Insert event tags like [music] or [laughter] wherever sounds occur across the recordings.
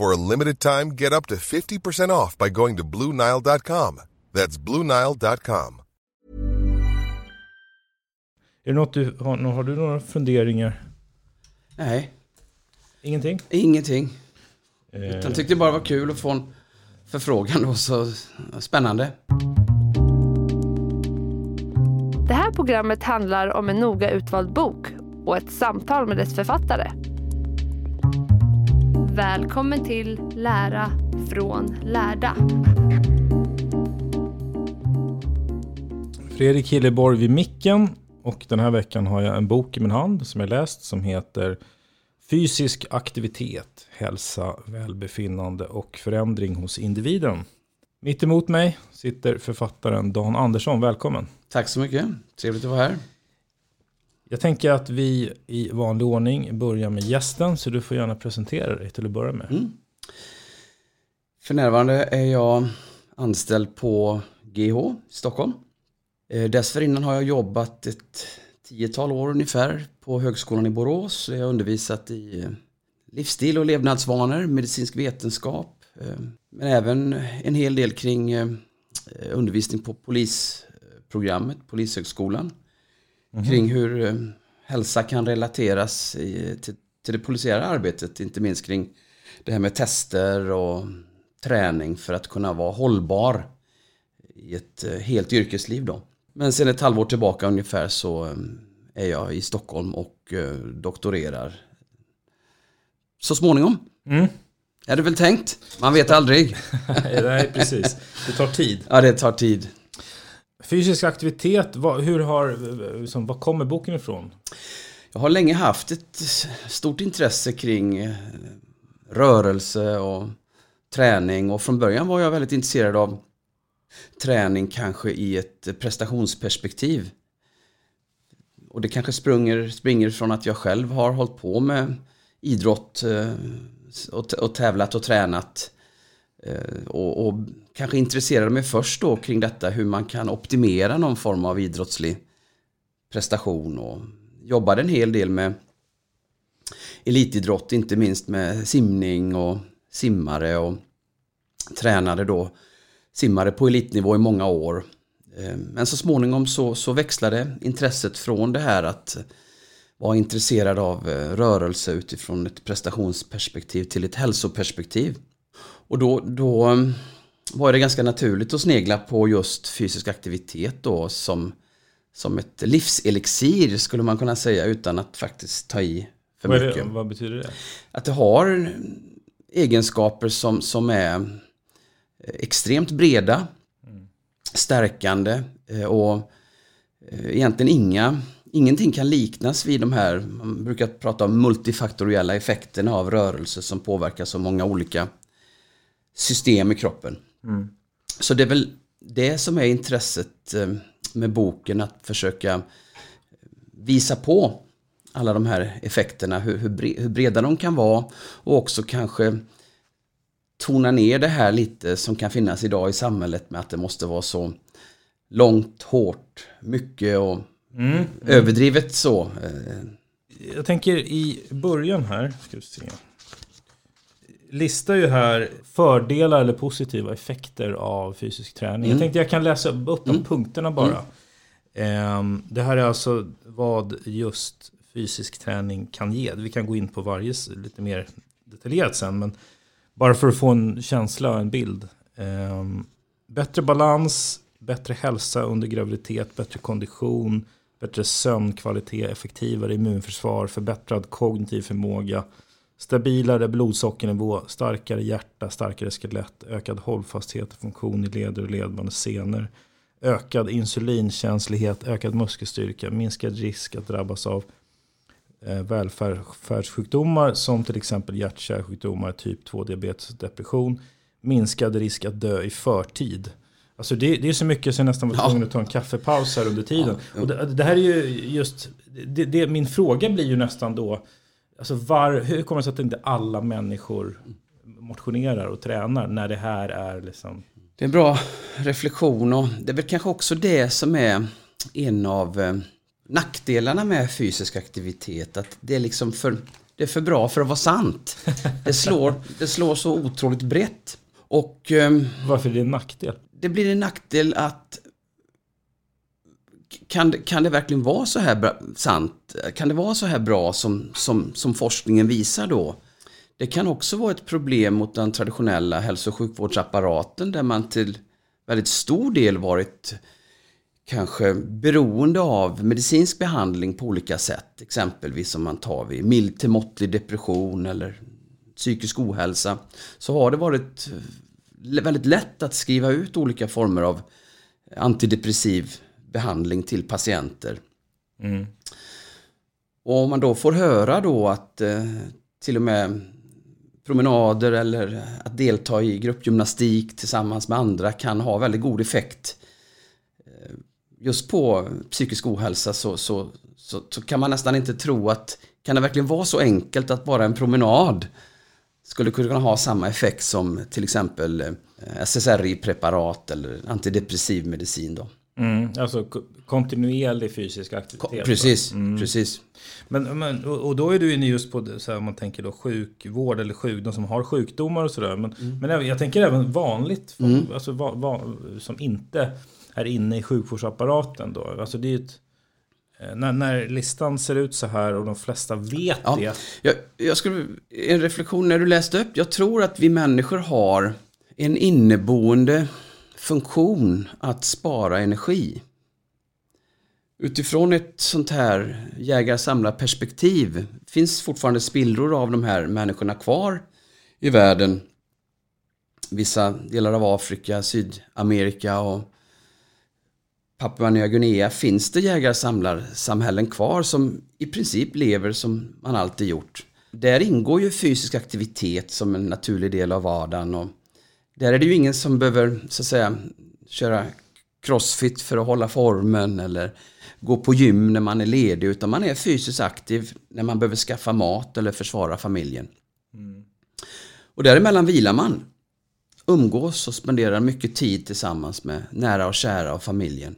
For a limited time, get up to 50% off by going to Blue Nile.com. That's Blue Nile.com. Är det något du, har, har du några funderingar? Nej, Ingenting? ingenting. Eh, Jag tyckte det bara var kul att få en förfrågan och så spännande. Det här programmet handlar om en noga utvald bok och ett samtal med dess författare. Välkommen till Lära från lärda. Fredrik Hilleborg vid micken. Och den här veckan har jag en bok i min hand som jag läst som heter Fysisk aktivitet, hälsa, välbefinnande och förändring hos individen. Mitt emot mig sitter författaren Dan Andersson. Välkommen. Tack så mycket. Trevligt att vara här. Jag tänker att vi i vanlig ordning börjar med gästen, så du får gärna presentera dig till att börja med. Mm. För närvarande är jag anställd på GH i Stockholm. Eh, dessförinnan har jag jobbat ett tiotal år ungefär på Högskolan i Borås. Jag har undervisat i livsstil och levnadsvanor, medicinsk vetenskap. Eh, men även en hel del kring eh, undervisning på polisprogrammet, Polishögskolan. Kring hur eh, hälsa kan relateras i, till, till det polisiära arbetet, inte minst kring det här med tester och träning för att kunna vara hållbar i ett eh, helt yrkesliv då. Men sen ett halvår tillbaka ungefär så eh, är jag i Stockholm och doktorerar. Så småningom. Mm. Är det väl tänkt? Man vet aldrig. [laughs] Nej, precis. Det tar tid. Ja, det tar tid. Fysisk aktivitet, vad, hur har, liksom, vad kommer boken ifrån? Jag har länge haft ett stort intresse kring eh, rörelse och träning och från början var jag väldigt intresserad av träning kanske i ett prestationsperspektiv. Och det kanske springer, springer från att jag själv har hållit på med idrott eh, och, och tävlat och tränat. Eh, och, och kanske intresserade mig först då kring detta hur man kan optimera någon form av idrottslig prestation och jobbade en hel del med elitidrott, inte minst med simning och simmare och tränade då simmare på elitnivå i många år. Eh, men så småningom så, så växlade intresset från det här att vara intresserad av eh, rörelse utifrån ett prestationsperspektiv till ett hälsoperspektiv. Och då, då eh, var det ganska naturligt att snegla på just fysisk aktivitet då som, som ett livselixir skulle man kunna säga utan att faktiskt ta i för Vad, mycket. det, vad betyder det? Att det har egenskaper som, som är extremt breda, stärkande eh, och eh, egentligen inga, ingenting kan liknas vid de här, man brukar prata om multifaktoriella effekterna av rörelse som påverkar så många olika system i kroppen. Så det är väl det som är intresset eh, med boken, att försöka visa på alla de här effekterna, hur, hur, bre, hur breda de kan vara och också kanske tona ner det här lite som kan finnas idag i samhället med att det måste vara så långt, hårt, mycket och Mm. överdrivet så. Eh, Jag tänker i början här, ska vi se. Listar ju här fördelar eller positiva effekter av fysisk träning. Jag tänkte jag kan läsa upp de punkterna bara. Ehm, det här är alltså vad just fysisk träning kan ge. Vi kan gå in på varje lite mer detaljerat sen. Men bara för att få en känsla och en bild. Ehm, bättre balans, bättre hälsa under graviditet, bättre kondition, bättre sömnkvalitet, effektivare immunförsvar, förbättrad kognitiv förmåga, stabilare blodsockernivå, starkare hjärta, starkare skelett, ökad hållfasthet och funktion i leder och ledband senor, ökad insulinkänslighet, ökad muskelstyrka, minskad risk att drabbas av eh, välfärdssjukdomar som till exempel hjärt-kärlsjukdomar, typ 2-diabetes och depression, minskad risk att dö i förtid. Alltså det, det är så mycket så jag nästan var tvungen att ta en kaffepaus här under tiden. Och det, det här är ju just, det, det, min fråga blir ju nästan då, alltså var, hur kommer det sig att inte alla människor motionerar och tränar när det här är liksom... Det är en bra reflektion och det är väl kanske också det som är en av eh, nackdelarna med fysisk aktivitet. Att det är liksom för, det är för bra för att vara sant. Det slår, det slår så otroligt brett. Och ehm, Varför är det en nackdel? det blir en nackdel att kan, det- kan det verkligen vara så här bra, sant? Kan det vara så här bra som, som, som forskningen visar då? Det kan också vara ett problem mot den traditionella hälso och sjukvårdsapparaten där man till väldigt stor del varit kanske beroende av medicinsk behandling på olika sätt. Exempelvis om man tar vid mild till måttlig depression eller psykisk ohälsa. Så har det varit eh, väldigt lätt att skriva ut olika former av antidepressiv behandling till patienter. Mm. Och om man då får höra då att eh, till och med promenader eller att delta i gruppgymnastik tillsammans med andra kan ha väldigt god effekt eh, just på psykisk ohälsa så, så, så, så kan man nästan inte tro att kan det verkligen vara så enkelt att bara en promenad skulle kunna ha samma effekt som till exempel eh, SSRI-preparat eller antidepressiv medicin då. Mm. Alltså ko- kontinuerlig fysisk aktivitet. Precis. Mm. precis. Men, men, och, då är du inne just på det, så här, om man tänker då sjukvård eller sjuk, de som har sjukdomar och sådär. Men, men även, jag tänker även vanligt, folk, alltså, va, va, som inte är inne i sjukvårdsapparaten då. Alltså det är ett, eh, när, när listan ser ut så här och de flesta vet Ja. det. Jag, jag skulle, en reflektion när du läste upp. Jag tror att vi människor har en inneboende funktion att spara energi. Utifrån ett sånt här jägar-samlar-perspektiv finns fortfarande spillror av de här människorna kvar i världen. Vissa delar av Afrika, Sydamerika och Papua Nya Guinea finns det jägar-samlar-samhällen kvar som i princip lever som man alltid gjort. Där ingår ju fysisk aktivitet som en naturlig del av vardagen och där är det ju ingen som behöver så att säga köra crossfit för att hålla formen eller gå på gym när man är ledig utan man är fysiskt aktiv när man behöver skaffa mat eller försvara familjen. Och däremellan vilar man, umgås och spenderar mycket tid tillsammans med nära och kära och familjen.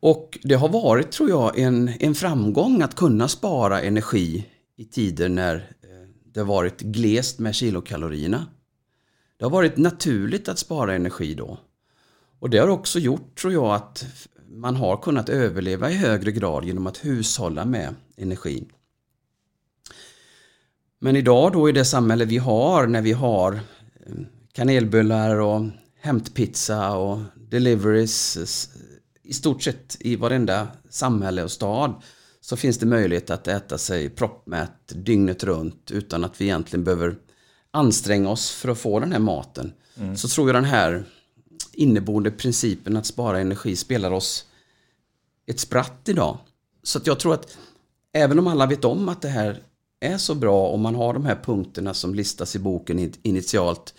Och det har varit, tror jag, en, en framgång att kunna spara energi i tider när eh, det varit glest med kilokalorierna. Det har varit naturligt att spara energi då. Och det har också gjort, tror jag, att man har kunnat överleva i högre grad genom att hushålla med energin. Men idag då i det samhälle vi har, när vi har eh, kanelbullar och hämtpizza och deliveries i stort sett i varenda samhälle och stad så finns det möjlighet att äta sig proppmätt dygnet runt utan att vi egentligen behöver anstränga oss för att få den här maten. Så tror jag den här inneboende principen att spara energi spelar oss ett spratt idag. Så att jag tror att även om alla vet om att det här är så bra och man har de här punkterna som listas i boken initialt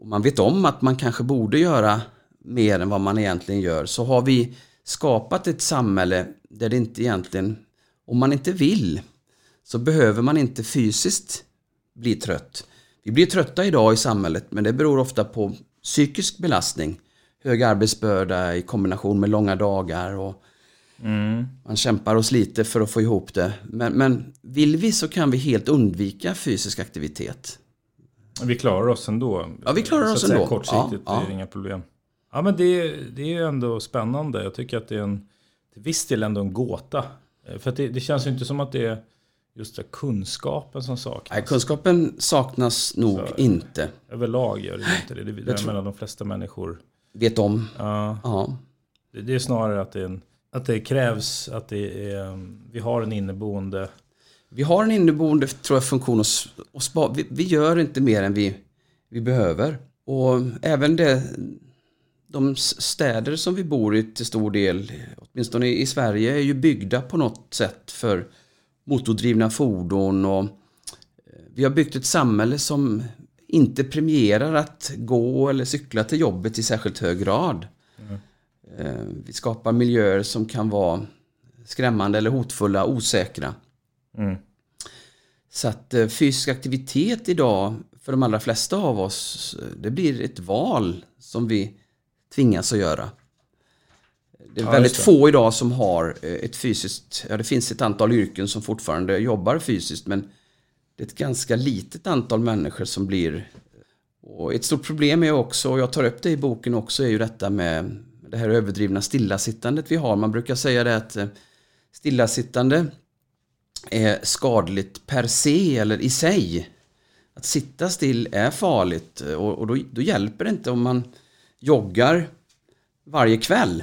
och man vet om att man kanske borde göra mer än vad man egentligen gör så har vi skapat ett samhälle där det inte egentligen, om man inte vill, så behöver man inte fysiskt bli trött. Vi blir trötta idag i samhället men det beror ofta på psykisk belastning, hög arbetsbörda i kombination med långa dagar. Och Mm. Man kämpar och sliter för att få ihop det. Men, men vill vi så kan vi helt undvika fysisk aktivitet. Vi klarar oss ändå. Ja, vi klarar oss säga, ändå. Kortsiktigt Ja, det är inga problem. Ja, men det, det är ändå spännande. Jag tycker att det är en till viss del ändå en gåta. Eh, För det, det känns ju inte som att det är just det kunskapen som saknas. Nej, kunskapen saknas nog Så- inte. Överlag gör det inte det. Det, det är mellan de flesta människor. Vet om. Ja, Ja. det, det är snarare att det, är en, att det krävs att det är, vi har en inneboende Vi har en inneboende tror jag, funktion och, och spa, vi, vi gör inte mer än vi, vi behöver. Och även det, de städer som vi bor i till stor del, åtminstone i Sverige, är ju byggda på något sätt för motordrivna fordon. Och eh, vi har byggt ett samhälle som inte premierar att gå eller cykla till jobbet i särskilt hög grad. Eh, Vi skapar miljöer som kan vara skrämmande eller hotfulla, osäkra. Mm. Så att eh, fysisk aktivitet idag för de allra flesta av oss, det blir ett val som vi tvingas att göra. Det är Ja, väldigt det. få idag som har eh, ett fysiskt, ja det finns ett antal yrken som fortfarande jobbar fysiskt men det är ett ganska litet antal människor som blir och ett stort problem är också, och jag tar upp det i boken också, är ju detta med det här överdrivna stillasittandet vi har. Man brukar säga det att eh, stillasittande är skadligt per se eller i sig. Att sitta still är farligt och, och då, då hjälper det inte om man joggar varje kväll.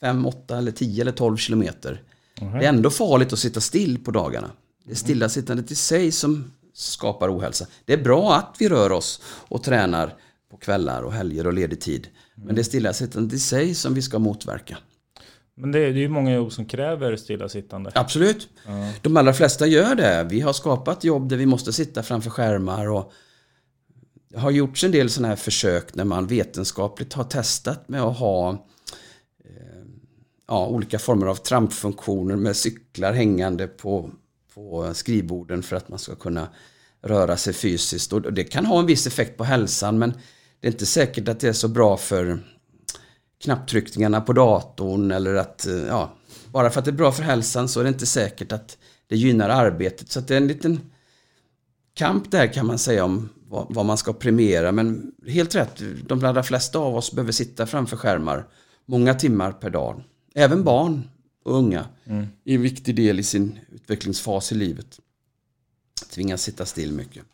5, 8 eller 10 eller 12 kilometer. Det är ändå farligt att sitta still på dagarna. Det är stillasittandet i sig som skapar ohälsa. Det är bra att vi rör oss och tränar på kvällar och helger och ledig tid. Men det är stillasittandet i sig som vi ska motverka. Men det är det är ju många jobb som kräver stillasittande. Absolut. De allra flesta gör det. Vi har skapat jobb där vi måste sitta framför skärmar och det har gjorts en del sådana här försök när man vetenskapligt har testat med att ha ja, olika former av trampfunktioner med cyklar hängande på, på skrivborden för att man ska kunna röra sig fysiskt. Och det kan ha en viss effekt på hälsan men det är inte säkert att det är så bra för knapptryckningarna på datorn eller att, eh, ja, bara för att det är bra för hälsan så är det inte säkert att det gynnar arbetet. Så att det är en liten kamp där kan man säga om vad, vad man ska premiera. Men helt rätt, de allra flesta av oss behöver sitta framför skärmar många timmar per dag. Även barn och unga är en viktig del i sin utvecklingsfas i livet. Tvingas sitta still mycket.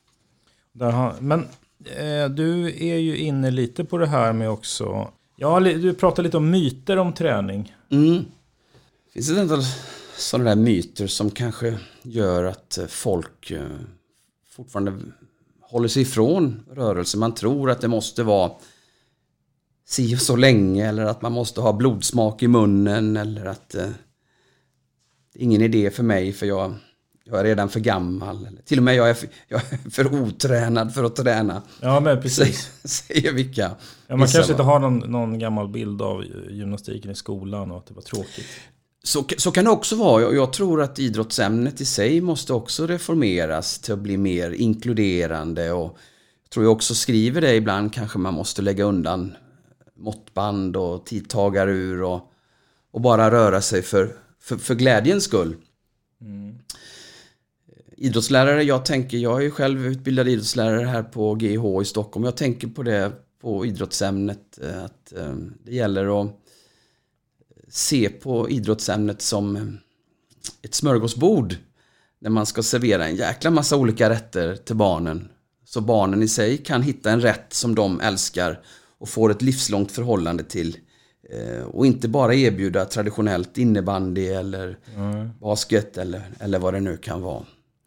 Där har, men eh, du är ju inne lite på det här med också. Ja, du pratar lite om myter om träning. Mm. Det finns ett antal sådana där myter som kanske gör att eh, folk eh, fortfarande håller sig ifrån rörelse. Man tror att det måste vara si och så länge eller att man måste ha blodsmak i munnen eller att eh, det är ingen idé för mig för jag, jag är redan för gammal. Eller, till och med jag är för, jag är för otränad för att träna. Ja, men precis. [laughs] säger vilka. Ja, man kanske inte har någon, någon gammal bild av gymnastiken i skolan och att det var tråkigt. Så, så kan det också vara. Jag, jag tror att idrottsämnet i sig måste också reformeras till att bli mer inkluderande. Och jag tror jag också skriver det ibland kanske man måste lägga undan måttband och tidtagarur och, och bara röra sig för, för, för glädjens skull. Eh, idrottslärare, jag tänker, jag är ju själv utbildad idrottslärare här på GH i Stockholm. Jag tänker på det på idrottsämnet eh, att eh, det gäller att se på idrottsämnet som ett smörgåsbord. När man ska servera en jäkla massa olika rätter till barnen. Så barnen i sig kan hitta en rätt som de älskar och får ett livslångt förhållande till. Eh, Och inte bara erbjuda traditionellt innebandy eller basket eller, eller vad det nu kan vara.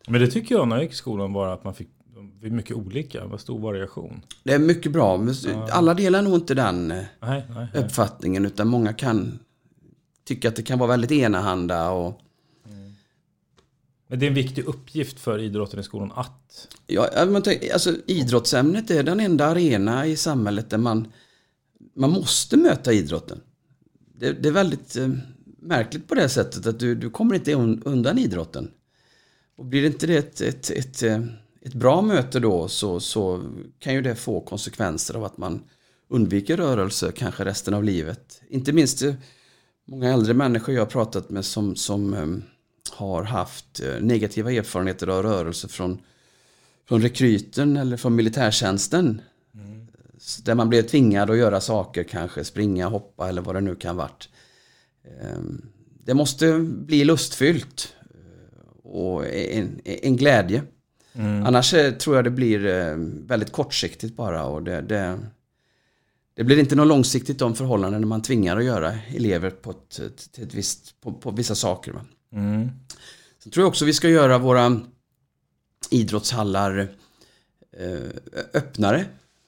Men det tycker jag när jag gick i skolan var att man fick det var mycket olika, det var stor variation. Det är mycket bra. Alla delar nog inte den eh, Nej, nej, nej. uppfattningen utan många kan tycka att det kan vara väldigt enahanda och men det är en viktig uppgift för idrotten i skolan att... Ja, alltså, idrottsämnet är den enda arena i samhället där man, man måste möta idrotten. Det, det är väldigt eh, märkligt på det sättet att du, du kommer inte undan idrotten. Och blir inte det ett, ett, ett, eh, ett bra möte då så, så kan ju det få konsekvenser av att man undviker rörelse kanske resten av livet. Inte minst eh, många äldre människor jag har pratat med som, som eh, har haft uh, negativa erfarenheter av rörelse från, från rekryten eller från militärtjänsten. Mm. Där man blev tvingad att göra saker, kanske springa, hoppa eller vad det nu kan varit. Um, det måste bli lustfyllt och en, en glädje. Mm. Annars tror jag det blir väldigt kortsiktigt bara och det, det, det blir inte något långsiktigt om förhållanden man tvingar att göra elever på, ett, ett visst, på, på vissa saker. Mm. Sen tror jag också vi ska göra våra idrottshallar eh, öppnare.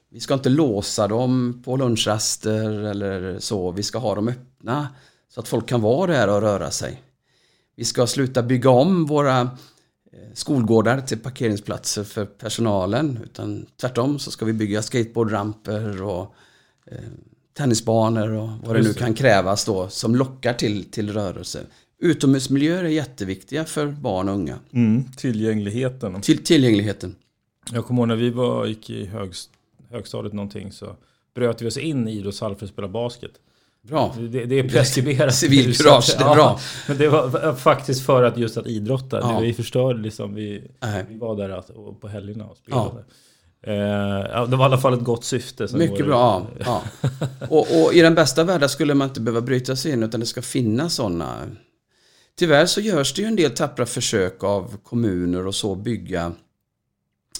Vi ska inte låsa dem på lunchraster eller så. Vi ska ha dem öppna så att folk kan vara där och röra sig. Vi ska sluta bygga om våra eh, skolgårdar till parkeringsplatser för personalen. Utan tvärtom så ska vi bygga skateboardramper och Eh, tennisbanor och vad det nu kan krävas då som lockar till, till rörelse. Utomhusmiljöer är jätteviktiga för barn och unga. Mm, tillgängligheten. Till, tillgängligheten. Jag kommer ihåg när vi var, gick i högst, högstadiet någonting så bröt vi oss in i idrottshall för att spela basket. Bra. Det, det är preskriberat. Civilkurage, det är bra. [laughs] Ja, men det var faktiskt för att just att idrotta. Ja. Vi förstörde liksom, vi, vi var där på helgerna och spelade. Ja. Eh, det var i alla fall ett gott syfte. Mycket bra. Ja. [laughs] och, och, i den bästa världen skulle man inte behöva bryta sig in utan det ska finnas sådana. Tyvärr så görs det ju en del tappra försök av kommuner och så bygga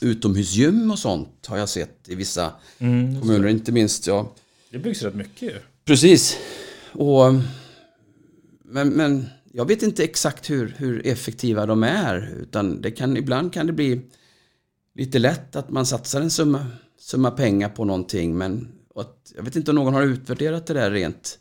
utomhusgym och sånt har jag sett i vissa mm, kommuner. Inte minst ja. Det byggs rätt mycket ju. Precis. Och, men, men jag vet inte exakt hur, hur effektiva de är. Utan det kan, ibland kan det bli lite lätt att man satsar en summa, summa pengar på någonting men att, jag vet inte om någon har utvärderat det där rent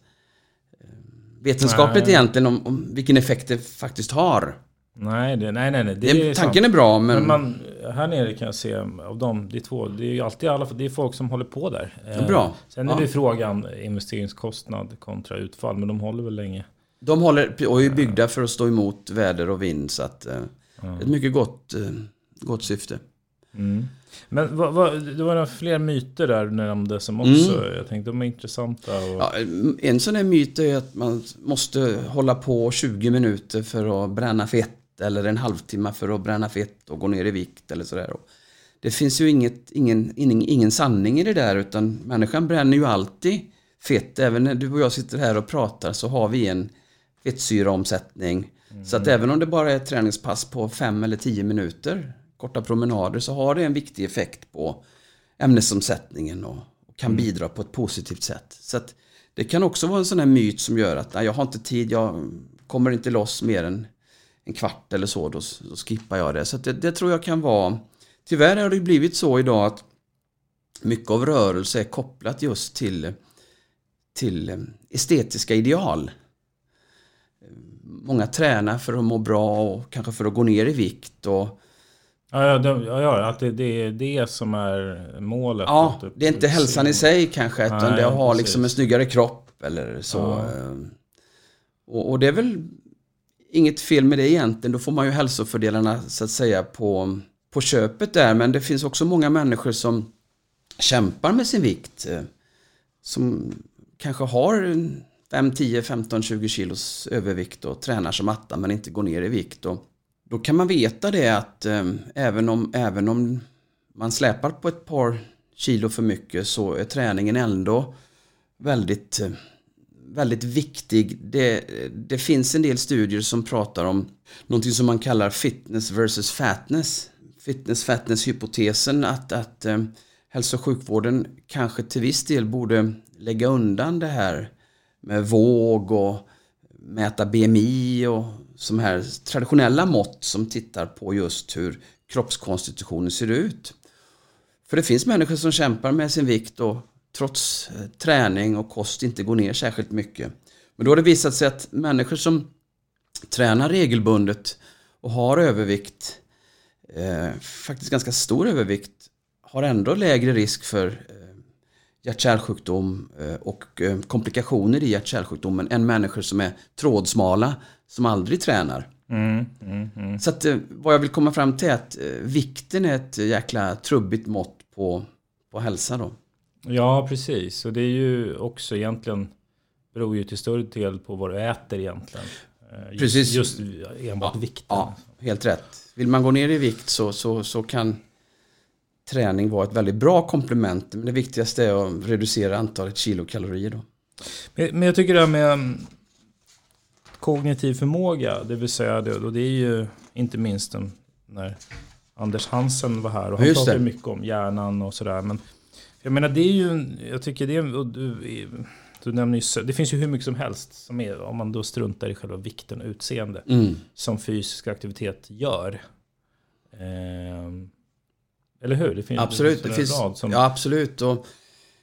vetenskapligt nej. egentligen om, om, vilken effekt det faktiskt har. Nej, det, nej, nej. nej. Det är tanken sant. är bra men... men man, här nere kan jag se av dem, det är två, det är ju alltid alla, det är folk som håller på där. Ja, bra. Sen är ja. det frågan investeringskostnad kontra utfall, men de håller väl länge. De håller och är byggda för att stå emot väder och vind så att eh, ja. ett mycket gott, eh, gott syfte. Mm. Men vad, vad, det var några fler myter där du nämnde som också, mm. jag tänkte de är intressanta. Och... Ja, en sån här myt är att man måste hålla på 20 minuter för att bränna fett eller en halvtimme för att bränna fett och gå ner i vikt eller sådär. Det finns ju inget, ingen, ingen, ingen sanning i det där utan människan bränner ju alltid fett. Även när du och jag sitter här och pratar så har vi en fettsyraomsättning. Mm. Så att även om det bara är ett träningspass på 5 eller 10 minuter korta promenader så har det en viktig effekt på ämnesomsättningen och, och kan mm. bidra på ett positivt sätt. Så att det kan också vara en sån här myt som gör att nej, jag har inte tid, jag kommer inte loss mer än en kvart eller så, då, då skippar jag det. Så det, det, tror jag kan vara... Tyvärr har det blivit så idag att mycket av rörelse är kopplat just till, till eh, estetiska ideal. Många tränar för att må bra och kanske för att gå ner i vikt. Och Ja, ja, det, ja att det, det, är det som är målet. Ja, det är inte hälsan i sig kanske, utan Nej, det att ha liksom en snyggare kropp eller så. Ja. Ehm, och, och, det är väl inget fel med det egentligen. Då får man ju hälsofördelarna så att säga på, på köpet där. Men det finns också många människor som kämpar med sin vikt. Eh, som kanske har 5, 10, 15, 20 kilos övervikt och tränar som atta men inte går ner i vikt. Och då kan man veta det att eh, även, om, även om man släpar på ett par kilo för mycket så är träningen ändå väldigt, eh, väldigt viktig. Det, det finns en del studier som pratar om någonting som man kallar fitness versus fatness. Fitness fatness hypotesen att, att eh, hälso och sjukvården kanske till viss del borde lägga undan det här med våg och mäta BMI och som här traditionella mått som tittar på just hur kroppskonstitutionen ser ut. För det finns människor som kämpar med sin vikt och trots eh, träning och kost inte går ner särskilt mycket. Men då har det visat sig att människor som tränar regelbundet och har övervikt, eh, faktiskt ganska stor övervikt, har ändå lägre risk för eh, hjärt-kärlsjukdom eh, och eh, komplikationer i hjärt-kärlsjukdomen än människor som är trådsmala som aldrig tränar. Mm, mm, mm. Så att, eh, vad jag vill komma fram till är att vikten är ett jäkla trubbigt mått på, på hälsa då. Ja, precis. Och det är ju också egentligen beror ju till större del på vad du äter egentligen. Eh, just, Precis. Just enbart Ja, vikten. Ja, helt rätt. Vill man gå ner i vikt så, så, så kan träning vara ett väldigt bra komplement. Men det viktigaste är att reducera antalet kilokalorier. Då. Men, jag tycker det här med mm, kognitiv förmåga, det vill säga det, och det är ju inte minst den, när Anders Hansen var här och han pratade mycket om hjärnan och sådär. Men jag menar det är ju, jag tycker det är, du, du nämner ju, det finns ju hur mycket som helst som är, om man då struntar i själva vikten och utseende, Mm. som fysisk aktivitet gör. Ehm, eller hur? Det finns, Absolut, det finns, rad som, ja, absolut. Och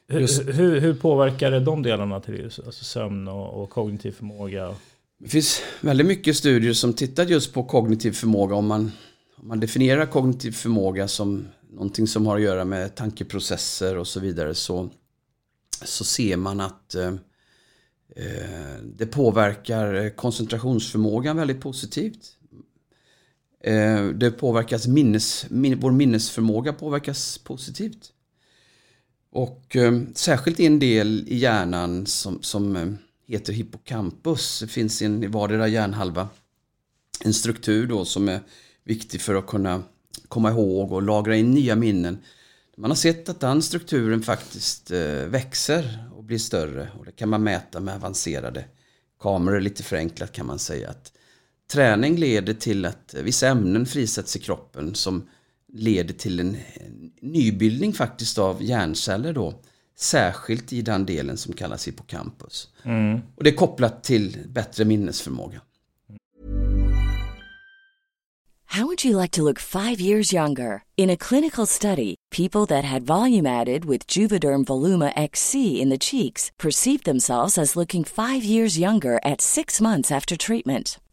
just- hur, hur, hur påverkar det de delarna till alltså sömn och, och kognitiv förmåga? Det finns väldigt mycket studier som tittar just på kognitiv förmåga. Om man, om man definierar kognitiv förmåga som någonting som har att göra med tankeprocesser och så vidare så, så ser man att eh, eh, det påverkar koncentrationsförmågan väldigt positivt. Eh, det påverkas minnes, min, vår minnesförmåga påverkas positivt. Och eh, särskilt i en del i hjärnan som, som eh, heter hippocampus. Det finns en i vardera hjärnhalva. En struktur då som är viktig för att kunna komma ihåg och lagra in nya minnen. Man har sett att den strukturen faktiskt eh, växer och blir större. Och det kan man mäta med avancerade kameror. Lite förenklat kan man säga att träning leder till att vissa ämnen frisätts i kroppen som leder till en, nybildning faktiskt av hjärnceller då. Särskilt i den delen som kallas hippocampus. Och det är kopplat till bättre minnesförmåga. How would you like to look five years younger? In a clinical study, people that had volume added with Juvederm Voluma XC in the cheeks perceived themselves as looking five years younger at six months after treatment.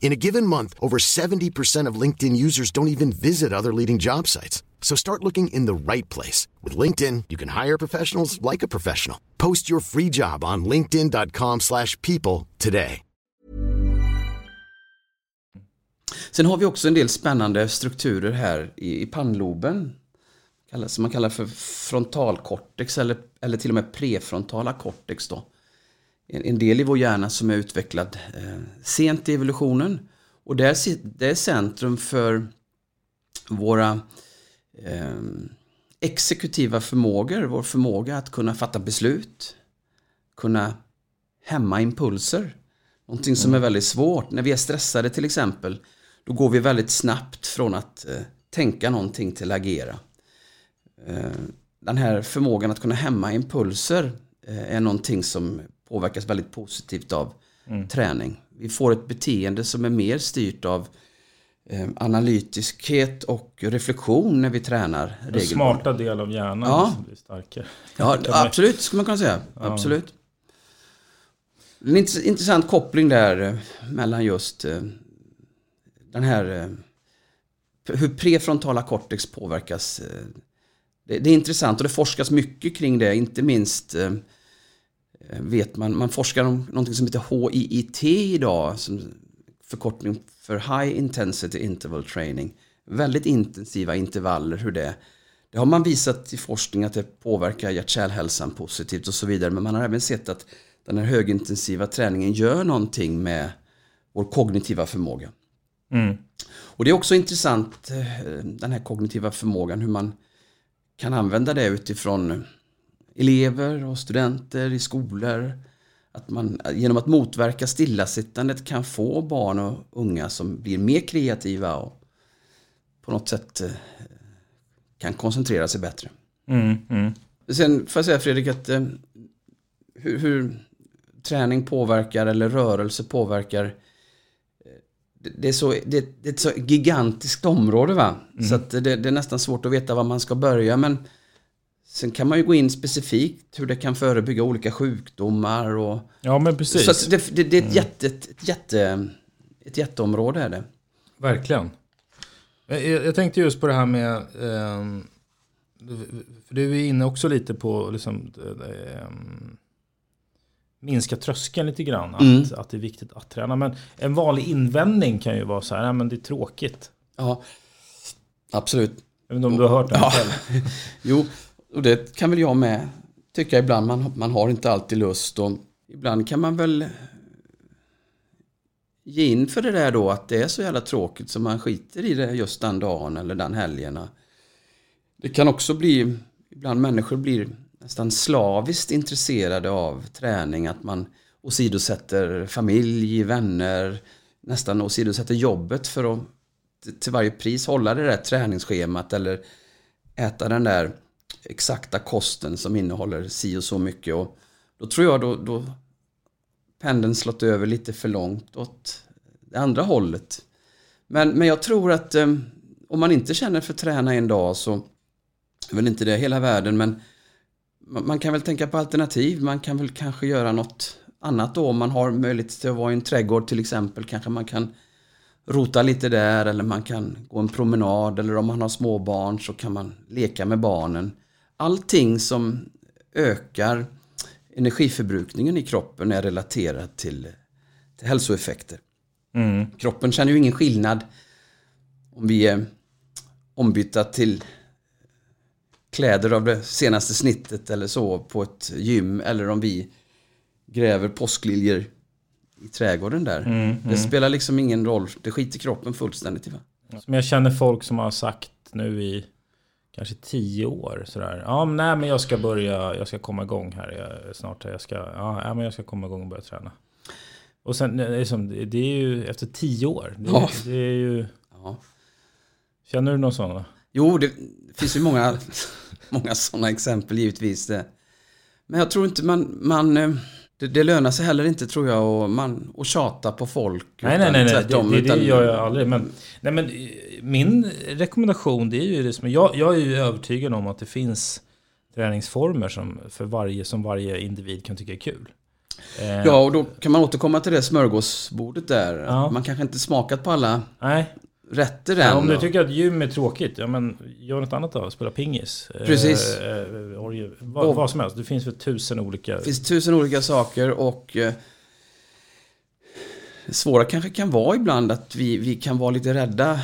In a given month, over 70% of LinkedIn users don't even visit other leading job sites. So start looking in the right place. With LinkedIn, you can hire professionals like a professional. Post your free job on linkedin.com/people slash people today. Sen har vi också en del spännande strukturer här i, i pannloben. Som man kallar för frontalkortex eller, eller till och med prefrontala cortex. Då. En, del i vår hjärna som är utvecklad eh, sent i evolutionen. Och där, det är centrum för våra eh, exekutiva förmågor. Vår förmåga att kunna fatta beslut. Kunna hämma impulser. Någonting som är väldigt svårt. När vi är stressade till exempel, då går vi väldigt snabbt från att eh, tänka någonting till att agera. Eh, den här förmågan att kunna hämma impulser eh, är någonting som påverkas väldigt positivt av träning. Vi får ett beteende som är mer styrt av eh, analytiskhet och reflektion när vi tränar Den smarta del av hjärnan Ja. som blir starkare. Ja, [laughs] absolut skulle man kunna säga. Absolut. En int- intressant koppling där eh, mellan just eh, den här eh, hur prefrontala cortex påverkas. eh, Det, det är intressant och det forskas mycket kring det, inte minst eh, vet man, man forskar om någonting som heter HIIT idag, som förkortning för High Intensity Interval Training. Väldigt intensiva intervaller, hur det det har man visat i forskning att det påverkar hjärt-kärlhälsan positivt och så vidare. Men man har även sett att den här högintensiva träningen gör någonting med vår kognitiva förmåga. Mm. Och det är också intressant, eh, den här kognitiva förmågan, hur man kan använda det utifrån elever och studenter i skolor. Att man genom att motverka stillasittandet kan få barn och unga som blir mer kreativa och på något sätt eh, kan koncentrera sig bättre. Mm, mm. Sen får jag säga Fredrik att eh, hur, hur träning påverkar eller rörelse påverkar eh, det, är så, det, är ett så gigantiskt område va? Så att det, det är nästan svårt att veta var man ska börja men Sen kan man ju gå in specifikt hur det kan förebygga olika sjukdomar och Ja, men precis. Så det, det, det är ett, jätte, ett, jätte, ett jätteområde är det. Verkligen. Jag, jag tänkte just på det här med... ehm, för du är inne också lite på liksom, ehm, minska tröskeln lite grann. Att, Mm. att det är viktigt att träna. Men en vanlig invändning kan ju vara så här, men det är tråkigt. Ja, absolut. Jag vet inte om du har hört den Ja. själv. [laughs] Jo, och det kan väl jag med tycka ibland. Man, man har inte alltid lust och ibland kan man väl ge in för det där då att det är så jävla tråkigt så man skiter i det just den dagen eller den helgen. Det kan också bli, ibland människor blir nästan slaviskt intresserade av träning, att man åsidosätter familj, vänner, nästan åsidosätter jobbet för att till- till varje pris hålla det där träningsschemat eller äta den där exakta kosten som innehåller si och så mycket. Och då tror jag då, då pendeln slått över lite för långt åt det andra hållet. Men, men jag tror att eh, om man inte känner för att träna en dag så är väl inte det hela världen men man man kan väl tänka på alternativ. Man kan väl kanske göra något annat då om man har möjlighet till att vara i en trädgård till exempel. Kanske man kan rota lite där eller man kan gå en promenad eller om man har småbarn så kan man leka med barnen. Allting som ökar energiförbrukningen i kroppen är relaterat till, till hälsoeffekter. Mm. Kroppen känner ju ingen skillnad om vi är ombytta till kläder av det senaste snittet eller så på ett gym eller om vi gräver påskliljor i trädgården där. Mm, Det spelar liksom ingen roll. Det skiter kroppen fullständigt i. Va? Som jag känner folk som har sagt nu i kanske tio år sådär. Ja, men nej men jag ska börja, jag ska komma igång här jag, snart. Jag ska, ja, men jag ska komma igång och börja träna. Och sen, det är, som, det är ju efter tio år. Det, Ja. det är ju, Ja. känner du någon sån? Jo, det finns ju många, [laughs] många sådana exempel givetvis. Det. Men jag tror inte man, man eh, det, det lönar sig heller inte tror jag och man, och tjata på folk. Nej, nej, nej, nej. tvärtom, det, det, utan- det gör jag aldrig. Men, nej, men eh, min rekommendation det är ju det som, jag, jag är ju övertygad om att det finns träningsformer som, för varje, som varje individ kan tycka är kul. Eh, Ja, och då kan man återkomma till det smörgåsbordet där. Ja. Man kanske inte smakat på alla Nej, rätter Ja, än. om du tycker att gym är tråkigt, ja men gör något annat då. Spela pingis. Eh, Precis. Eh, vad, Och- vad som helst. Det finns väl tusen olika. Det finns tusen olika saker och eh, svåra kanske kan vara ibland att vi, vi kan vara lite rädda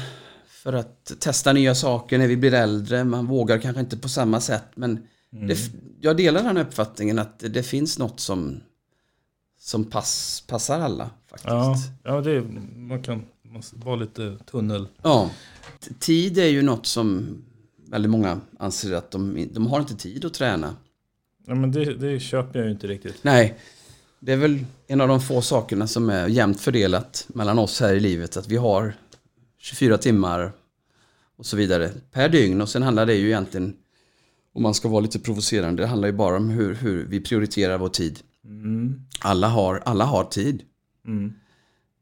för att testa nya saker när vi blir äldre. Man vågar kanske inte på samma sätt men Mm. det, jag delar den uppfattningen att det, det finns något som, som pass, passar alla. faktiskt. Ja, ja det, man kan måste vara lite tunnel. Ja. Tid är ju något som väldigt många anser att de, de har inte tid att träna. Ja, men det, det köper jag ju inte riktigt. Nej, det är väl en av de få sakerna som är jämnt fördelat mellan oss här i livet. Att vi har 24 timmar och så vidare per dygn. Och sen handlar det ju egentligen, om man ska vara lite provocerande, det handlar ju bara om hur, hur vi prioriterar vår tid. Mm. Alla har, alla har tid. Mm.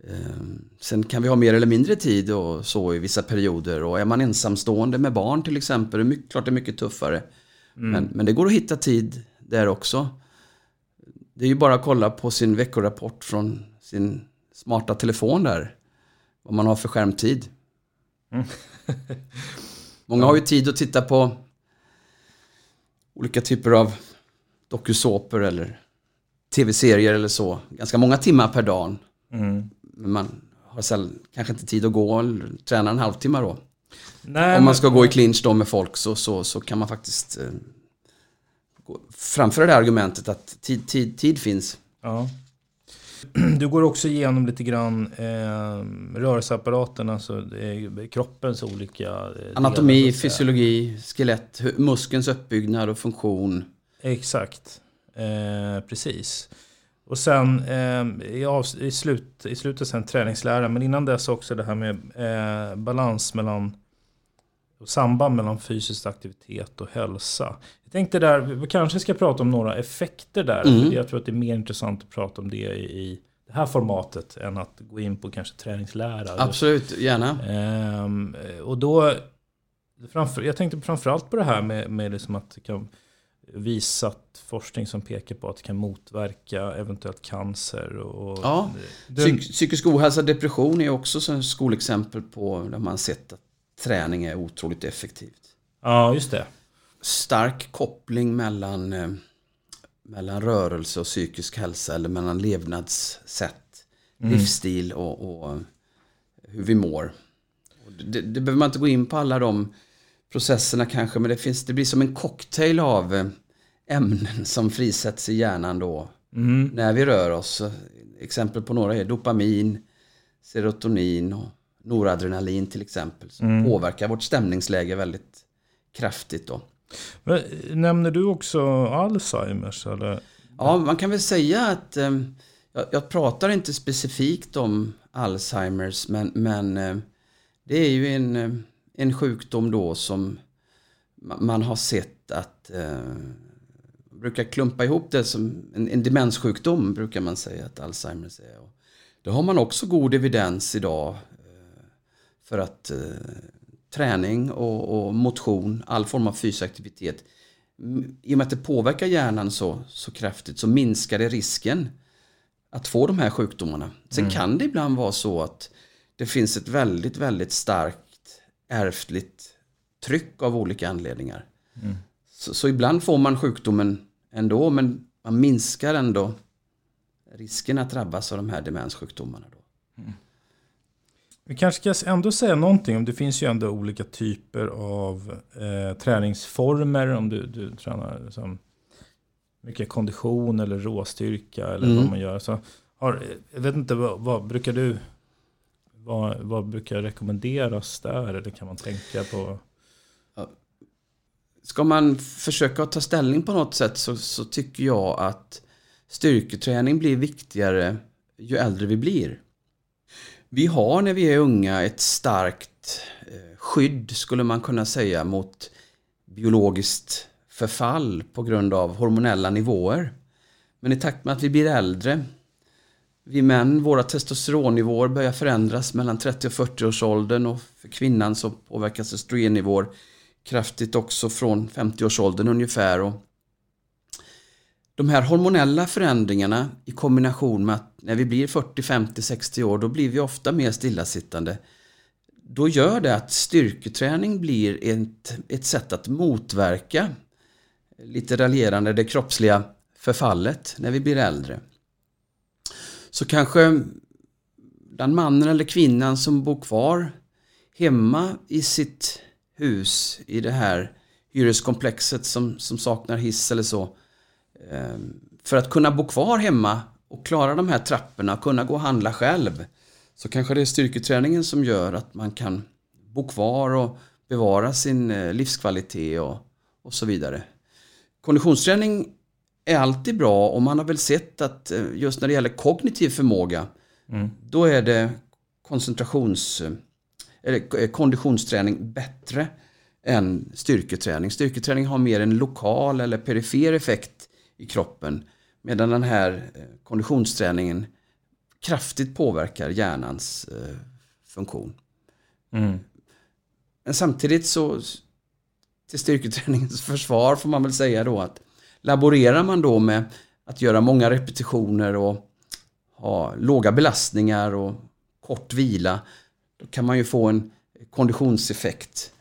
Ehm, Sen kan vi ha mer eller mindre tid och så i vissa perioder. Och är man ensamstående med barn till exempel, det är mycket, klart det är mycket tuffare. Men, men det går att hitta tid där också. Det är ju bara att kolla på sin veckorapport från sin smarta telefon där. Vad man har för skärmtid. [laughs] Många har ju tid att titta på olika typer av dokusåpor eller tv-serier eller så. Ganska många timmar per dag. Mm. Men man har säll, kanske inte tid att gå eller träna en halvtimme då. Nej, Om man men- ska gå i clinch då med folk så, så, så kan man faktiskt eh, gå, framföra det argumentet att tid, tid, tid finns. Ja. Du går också igenom lite grann eh, rörelseapparaten, alltså eh, kroppens olika eh, Anatomi, delar, fysiologi, skelett, muskelns uppbyggnad och funktion. Exakt, eh, precis. Och sen eh, i, av, i, slut, i slutet sen träningslära, men innan dess också det här med eh, balans mellan och samband mellan fysisk aktivitet och hälsa. Jag tänkte där, vi kanske ska prata om några effekter där. Mm. Jag tror att det är mer intressant att prata om det i, i det här formatet än att gå in på kanske träningslära. Absolut, gärna. Ehm, och då, framför, jag tänkte framförallt på det här med, med liksom att det kan visat forskning som pekar på att det kan motverka eventuellt cancer. Och, Ja, Psyk, psykisk ohälsa, depression är också så skolexempel på där man sett att träning är otroligt effektivt. ja, just det. Stark koppling mellan, eh, mellan rörelse och psykisk hälsa eller mellan levnadssätt, livsstil och, och hur vi mår. Och det, det behöver man inte gå in på alla de processerna kanske men det, finns, det blir som en cocktail av eh, ämnen som frisätts i hjärnan då Mm. när vi rör oss. Exempel på några är dopamin, serotonin och noradrenalin till exempel. Som påverkar vårt stämningsläge väldigt kraftigt då. Men, nämner du också Alzheimers? Eller? Ja, man kan väl säga att eh, jag, jag pratar inte specifikt om Alzheimers men, men eh, det är ju en, eh, en sjukdom då som ma- man har sett att eh, brukar klumpa ihop det som en, en demenssjukdom brukar man säga att Alzheimers är. Och det har man också god evidens idag eh, för att eh, träning och, och motion, all form av fysisk aktivitet i och med att det påverkar hjärnan så, så kraftigt så minskar det risken att få de här sjukdomarna. Sen kan det ibland vara så att det finns ett väldigt, väldigt starkt ärftligt tryck av olika anledningar. Så, så ibland får man sjukdomen ändå men man minskar ändå risken att drabbas av de här demenssjukdomarna. Då. Vi kanske ska ändå säga någonting om det finns ju ändå olika typer av eh, träningsformer. Om du, du tränar liksom mycket kondition eller råstyrka eller Mm. vad man gör. Så har, jag vet inte, vad, vad brukar du vad, vad brukar rekommenderas där? Eller kan man tänka på? Ska man försöka ta ställning på något sätt så, så tycker jag att styrketräning blir viktigare ju äldre vi blir. Vi har när vi är unga ett starkt eh, skydd skulle man kunna säga mot biologiskt förfall på grund av hormonella nivåer. Men i takt med att vi blir äldre, vi män, våra testosteronnivåer börjar förändras mellan 30 och 40 års åldern och för kvinnan så påverkas östrogennivåer kraftigt också från 50-årsåldern ungefär. Och de här hormonella förändringarna i kombination med att när vi blir 40, 50, 60 år då blir vi ofta mer stillasittande. Då gör det att styrketräning blir ett, ett sätt att motverka lite raljerande det kroppsliga förfallet när vi blir äldre. Så kanske den mannen eller kvinnan som bor kvar hemma i sitt hus i det här hyreskomplexet som, som saknar hiss eller så. Ehm, för att kunna bo kvar hemma och klara de här trapporna och kunna gå och handla själv. Så kanske det är styrketräningen som gör att man kan bo kvar och bevara sin eh, livskvalitet och, och så vidare. Konditionsträning är alltid bra och man har väl sett att eh, just när det gäller kognitiv förmåga då är det koncentrations eller eh, konditionsträning bättre än styrketräning. Styrketräning har mer en lokal eller perifer effekt i kroppen medan den här eh, konditionsträningen kraftigt påverkar hjärnans eh, funktion. Men samtidigt så till styrketräningens försvar får man väl säga då att laborerar man då med att göra många repetitioner och ha låga belastningar och kort vila då kan man ju få en konditionseffekt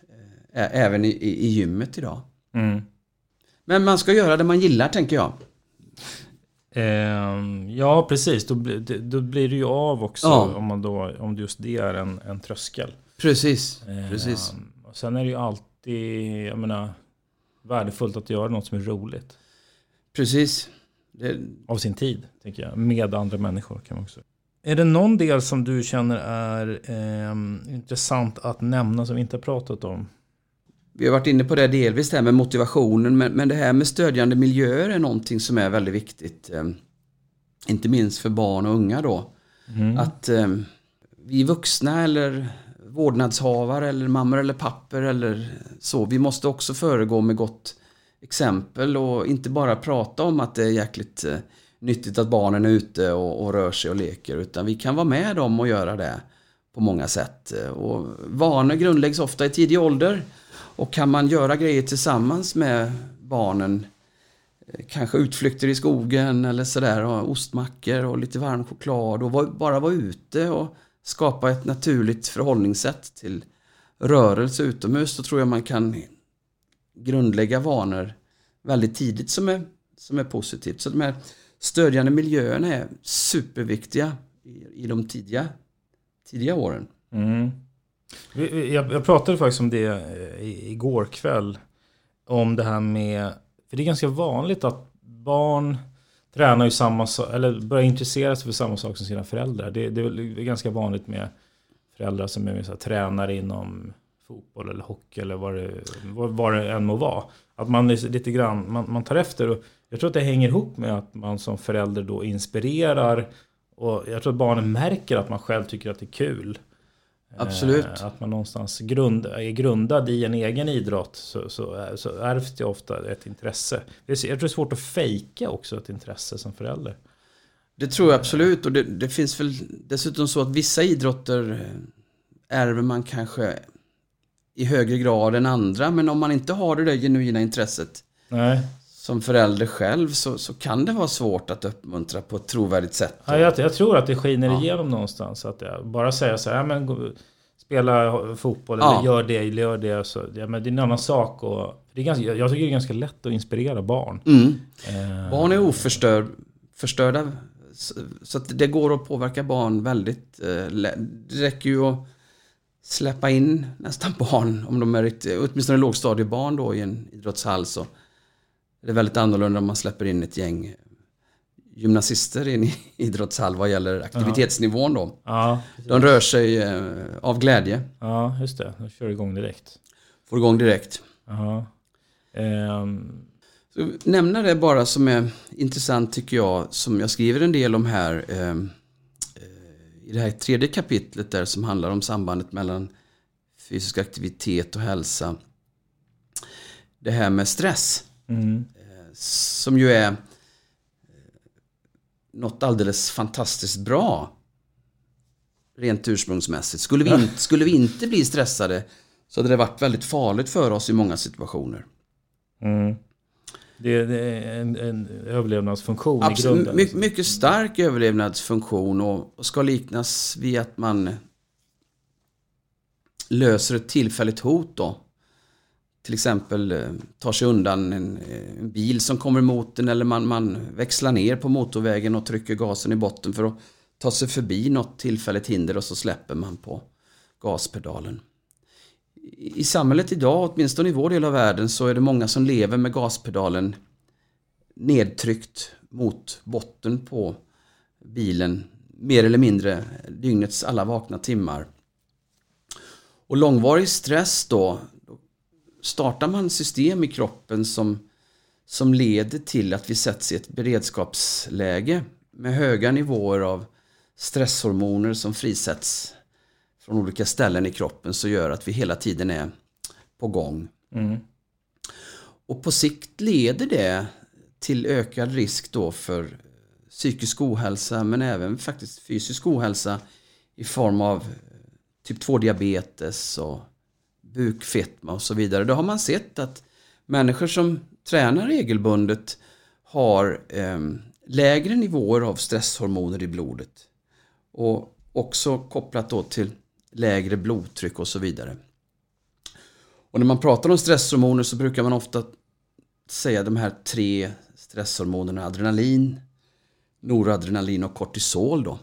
eh, även i, i, gymmet idag. Mm. Men man ska göra det man gillar tänker jag. Ehm, ja, precis. Då, då blir det ju av också Ja. om, man då, om just det är en, en tröskel. Precis, Ehm, precis. och sen är det ju alltid, jag menar, värdefullt att göra något som är roligt. Precis. Det, Av sin tid, tänker jag. Med andra människor kan man också. Är det någon del som du känner är ehm, intressant att nämna som vi inte har pratat om? Vi har varit inne på det delvis, det här med motivationen, men, men det här med stödjande miljöer är någonting som är väldigt viktigt. Eh, inte minst för barn och unga då. Att eh, vi vuxna eller vårdnadshavare eller mammor eller papper eller så, vi måste också föregå med gott exempel och inte bara prata om att det är jäkligt eh, nyttigt att barnen är ute och, och rör sig och leker, utan vi kan vara med dem och göra det på många sätt. Eh, och vanor grundläggs ofta i tidig ålder och kan man göra grejer tillsammans med barnen eh, Kanske utflykter i skogen eller sådär, och ostmackor och lite varm choklad och bara vara ute och skapa ett naturligt förhållningssätt till rörelse utomhus. Så tror jag man kan grundlägga vanor väldigt tidigt som är, som är positivt. Så de här stödjande miljöerna är superviktiga i, i de tidiga, tidiga åren. Mm. Jag, jag pratade faktiskt om det eh, igår kväll. Om det här med, för det är ganska vanligt att barn tränar ju samma sak, eller börjar intressera sig för samma sak som sina föräldrar. Det, det är ganska vanligt med föräldrar som är så här, tränare inom fotboll eller hockey eller vad det, vad, vad det än må vara. Att man lite grann, man, man tar efter. Och jag tror att det hänger ihop med att man som förälder då inspirerar. Och jag tror att barnen märker att man själv tycker att det är kul. Absolut. Eh, Att man någonstans grund, är grundad i en egen idrott så, så, är- så ärvs det ofta ett intresse. Jag tror det är svårt att fejka också ett intresse som förälder. Det tror jag absolut och det, det finns väl dessutom så att vissa idrotter eh, ärver man kanske i högre grad än andra men om man inte har det där genuina intresset Nej, som förälder själv så, så kan det vara svårt att uppmuntra på ett trovärdigt sätt. ja, jag, jag tror att det skiner Ja. igenom någonstans. Att jag bara säga så här, ja, men, gå- spela fotboll Ja. eller gör det, eller gör det. Så, ja, men det är en annan sak. Och, det är ganska, jag tycker det är ganska lätt att inspirera barn. Mm. Eh, Barn är oförstörda så- så det går att påverka barn väldigt eh, Det räcker ju att släppa in nästan barn, om de är riktigt, åtminstone lågstadiebarn då i en idrottshall så är det väldigt annorlunda om man släpper in ett gäng gymnasister i [laughs] idrottshall vad gäller aktivitetsnivån då. Ja, De rör sig eh, av glädje, ja, just det. De kör igång direkt. får igång direkt. Ja. Ehm, Så nämna det bara som är intressant tycker jag, som jag skriver en del om här eh, i det här tredje kapitlet där som handlar om sambandet mellan fysisk aktivitet och hälsa. Det här med stress, mm. som ju är eh, något alldeles fantastiskt bra rent ursprungsmässigt. Skulle vi, [laughs] inte, skulle vi inte bli stressade så hade det varit väldigt farligt för oss i många situationer. Mm. Det, är en, en överlevnadsfunktion i Absolut, grunden. my, mycket stark överlevnadsfunktion och, och ska liknas vid att man löser ett tillfälligt hot då. Till exempel eh, tar sig undan en, eh, en bil som kommer emot en eller man, man växlar ner på motorvägen och trycker gasen i botten för att ta sig förbi något tillfälligt hinder och så släpper man på gaspedalen. I samhället idag, åtminstone i vår del av världen, så är det många som lever med gaspedalen nedtryckt mot botten på bilen mer eller mindre dygnets alla vakna timmar. Och långvarig stress då, då startar man system i kroppen som, som leder till att vi sätts i ett beredskapsläge med höga nivåer av stresshormoner som frisätts från olika ställen i kroppen så gör att vi hela tiden är på gång. Mm. Och på sikt leder det till ökad risk då för psykisk ohälsa men även faktiskt fysisk ohälsa i form av typ 2-diabetes och bukfetma och så vidare. Då har man sett att människor som tränar regelbundet har eh, lägre nivåer av stresshormoner i blodet. Och också kopplat då till lägre blodtryck och så vidare. Och när man pratar om stresshormoner så brukar man ofta säga de här tre stresshormonerna adrenalin, noradrenalin och kortisol. Då.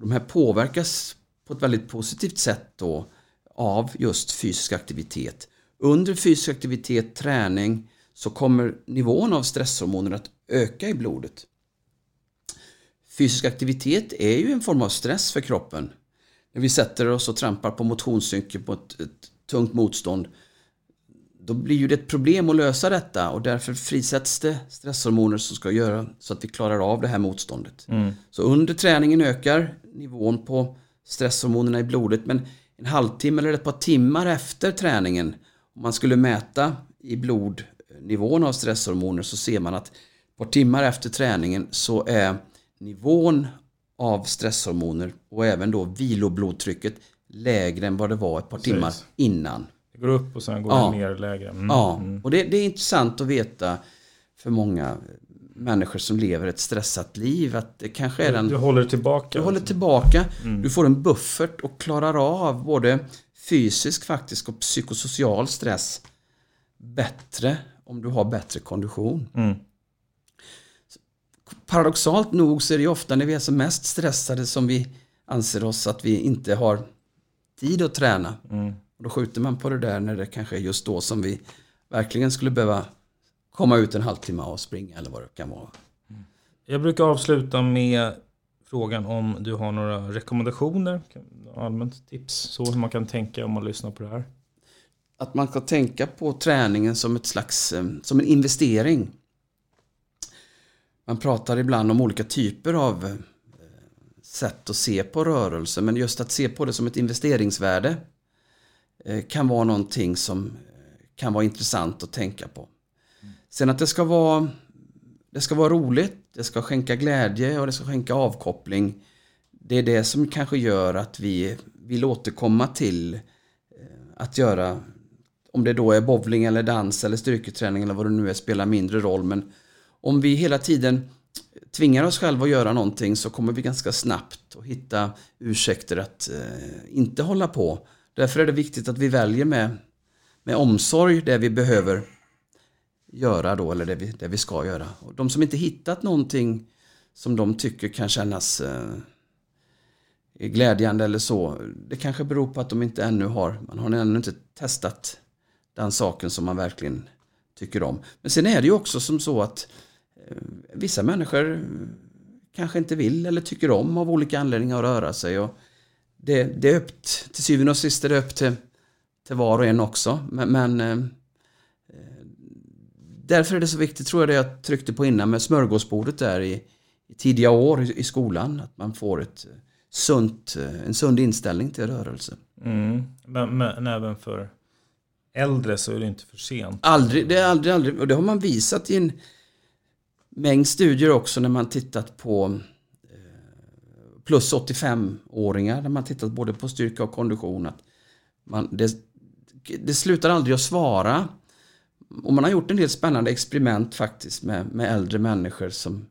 De här påverkas på ett väldigt positivt sätt då av just fysisk aktivitet. Under fysisk aktivitet, träning, så kommer nivån av stresshormoner att öka i blodet. Fysisk aktivitet är ju en form av stress för kroppen. När vi sätter oss och trampar på motionscykel på ett, ett tungt motstånd då blir ju det ett problem att lösa detta och därför frisätts det stresshormoner som ska göra så att vi klarar av det här motståndet. Mm. Så under träningen ökar nivån på stresshormonerna i blodet men en halvtimme eller ett par timmar efter träningen om man skulle mäta i blodnivån av stresshormoner så ser man att ett par timmar efter träningen så är nivån av stresshormoner och även då viloblodtrycket lägre än vad det var ett par Precis. timmar innan. Det går upp och sen går ja. det ner lägre. Mm. Ja, mm. och det, det, är intressant att veta för många människor som lever ett stressat liv att det kanske är den... Du håller tillbaka. Du håller tillbaka. Mm. Du får en buffert och klarar av både fysisk faktisk och psykosocial stress bättre om du har bättre kondition. Mm. Paradoxalt nog så är det ju ofta när vi är som mest stressade som vi anser oss att vi inte har tid att träna. Mm. Och då skjuter man på det där när det kanske är just då som vi verkligen skulle behöva komma ut en halvtimme och springa eller vad det kan vara. Jag brukar avsluta med frågan om du har några rekommendationer, allmänt tips, så hur man kan tänka om man lyssnar på det här. Att man ska tänka på träningen som ett slags, eh, som en investering. Man pratar ibland om olika typer av eh, sätt att se på rörelse, men just att se på det som ett investeringsvärde eh, kan vara någonting som eh, kan vara intressant att tänka på. Sen att det ska vara det ska vara roligt, det ska skänka glädje och det ska skänka avkoppling. Det är det som kanske gör att vi vill återkomma till att göra, om det då är bowling eller dans eller styrketräning eller vad det nu är, spelar mindre roll. Men om vi hela tiden tvingar oss själva att göra någonting så kommer vi ganska snabbt att hitta ursäkter att eh, inte hålla på. Därför är det viktigt att vi väljer med, med omsorg det vi behöver göra då, eller det vi, det vi ska göra. Och de som inte hittat någonting som de tycker kan kännas eh, glädjande eller så, det kanske beror på att de inte ännu har, man har ännu inte testat den saken som man verkligen tycker om. Men sen är det ju också som så att eh, vissa människor kanske inte vill eller tycker om av olika anledningar att röra sig. Och det, det är upp till syvende och sist är det upp till, till var och en också. Men, men eh, därför är det så viktigt, tror jag det jag tryckte på innan med smörgåsbordet där i, i tidiga år i, i, skolan. Att man får ett sunt, en sund inställning till rörelse. Mm. Men, men även för äldre så är det inte för sent. Aldrig, det är aldrig, aldrig. Och det har man visat i en mängd studier också när man tittat på plus 85-åringar där man tittat både på styrka och kondition. Att man, det, det slutar aldrig att svara. Och man har gjort en del spännande experiment faktiskt med, med äldre människor som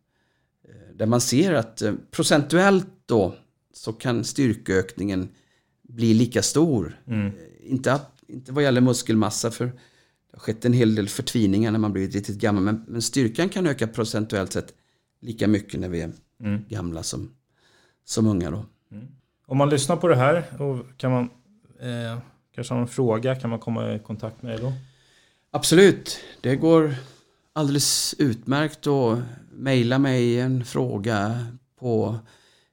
eh, där man ser att eh, procentuellt då så kan styrkeökningen bli lika stor. Mm. Inte, inte vad gäller muskelmassa för det har skett en hel del förtviningar när man blivit riktigt gammal. Men, men styrkan kan öka procentuellt sett lika mycket när vi är mm. gamla som, som unga då. Mm. Om man lyssnar på det här och kan man eh, kanske ha en fråga, kan man komma i kontakt med dig då? Absolut, det går alldeles utmärkt att mejla mig en fråga på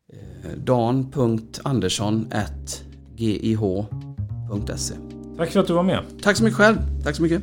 eh, dan.andersson.gih.se Tack för att du var med. Tack så mycket själv. Tack så mycket.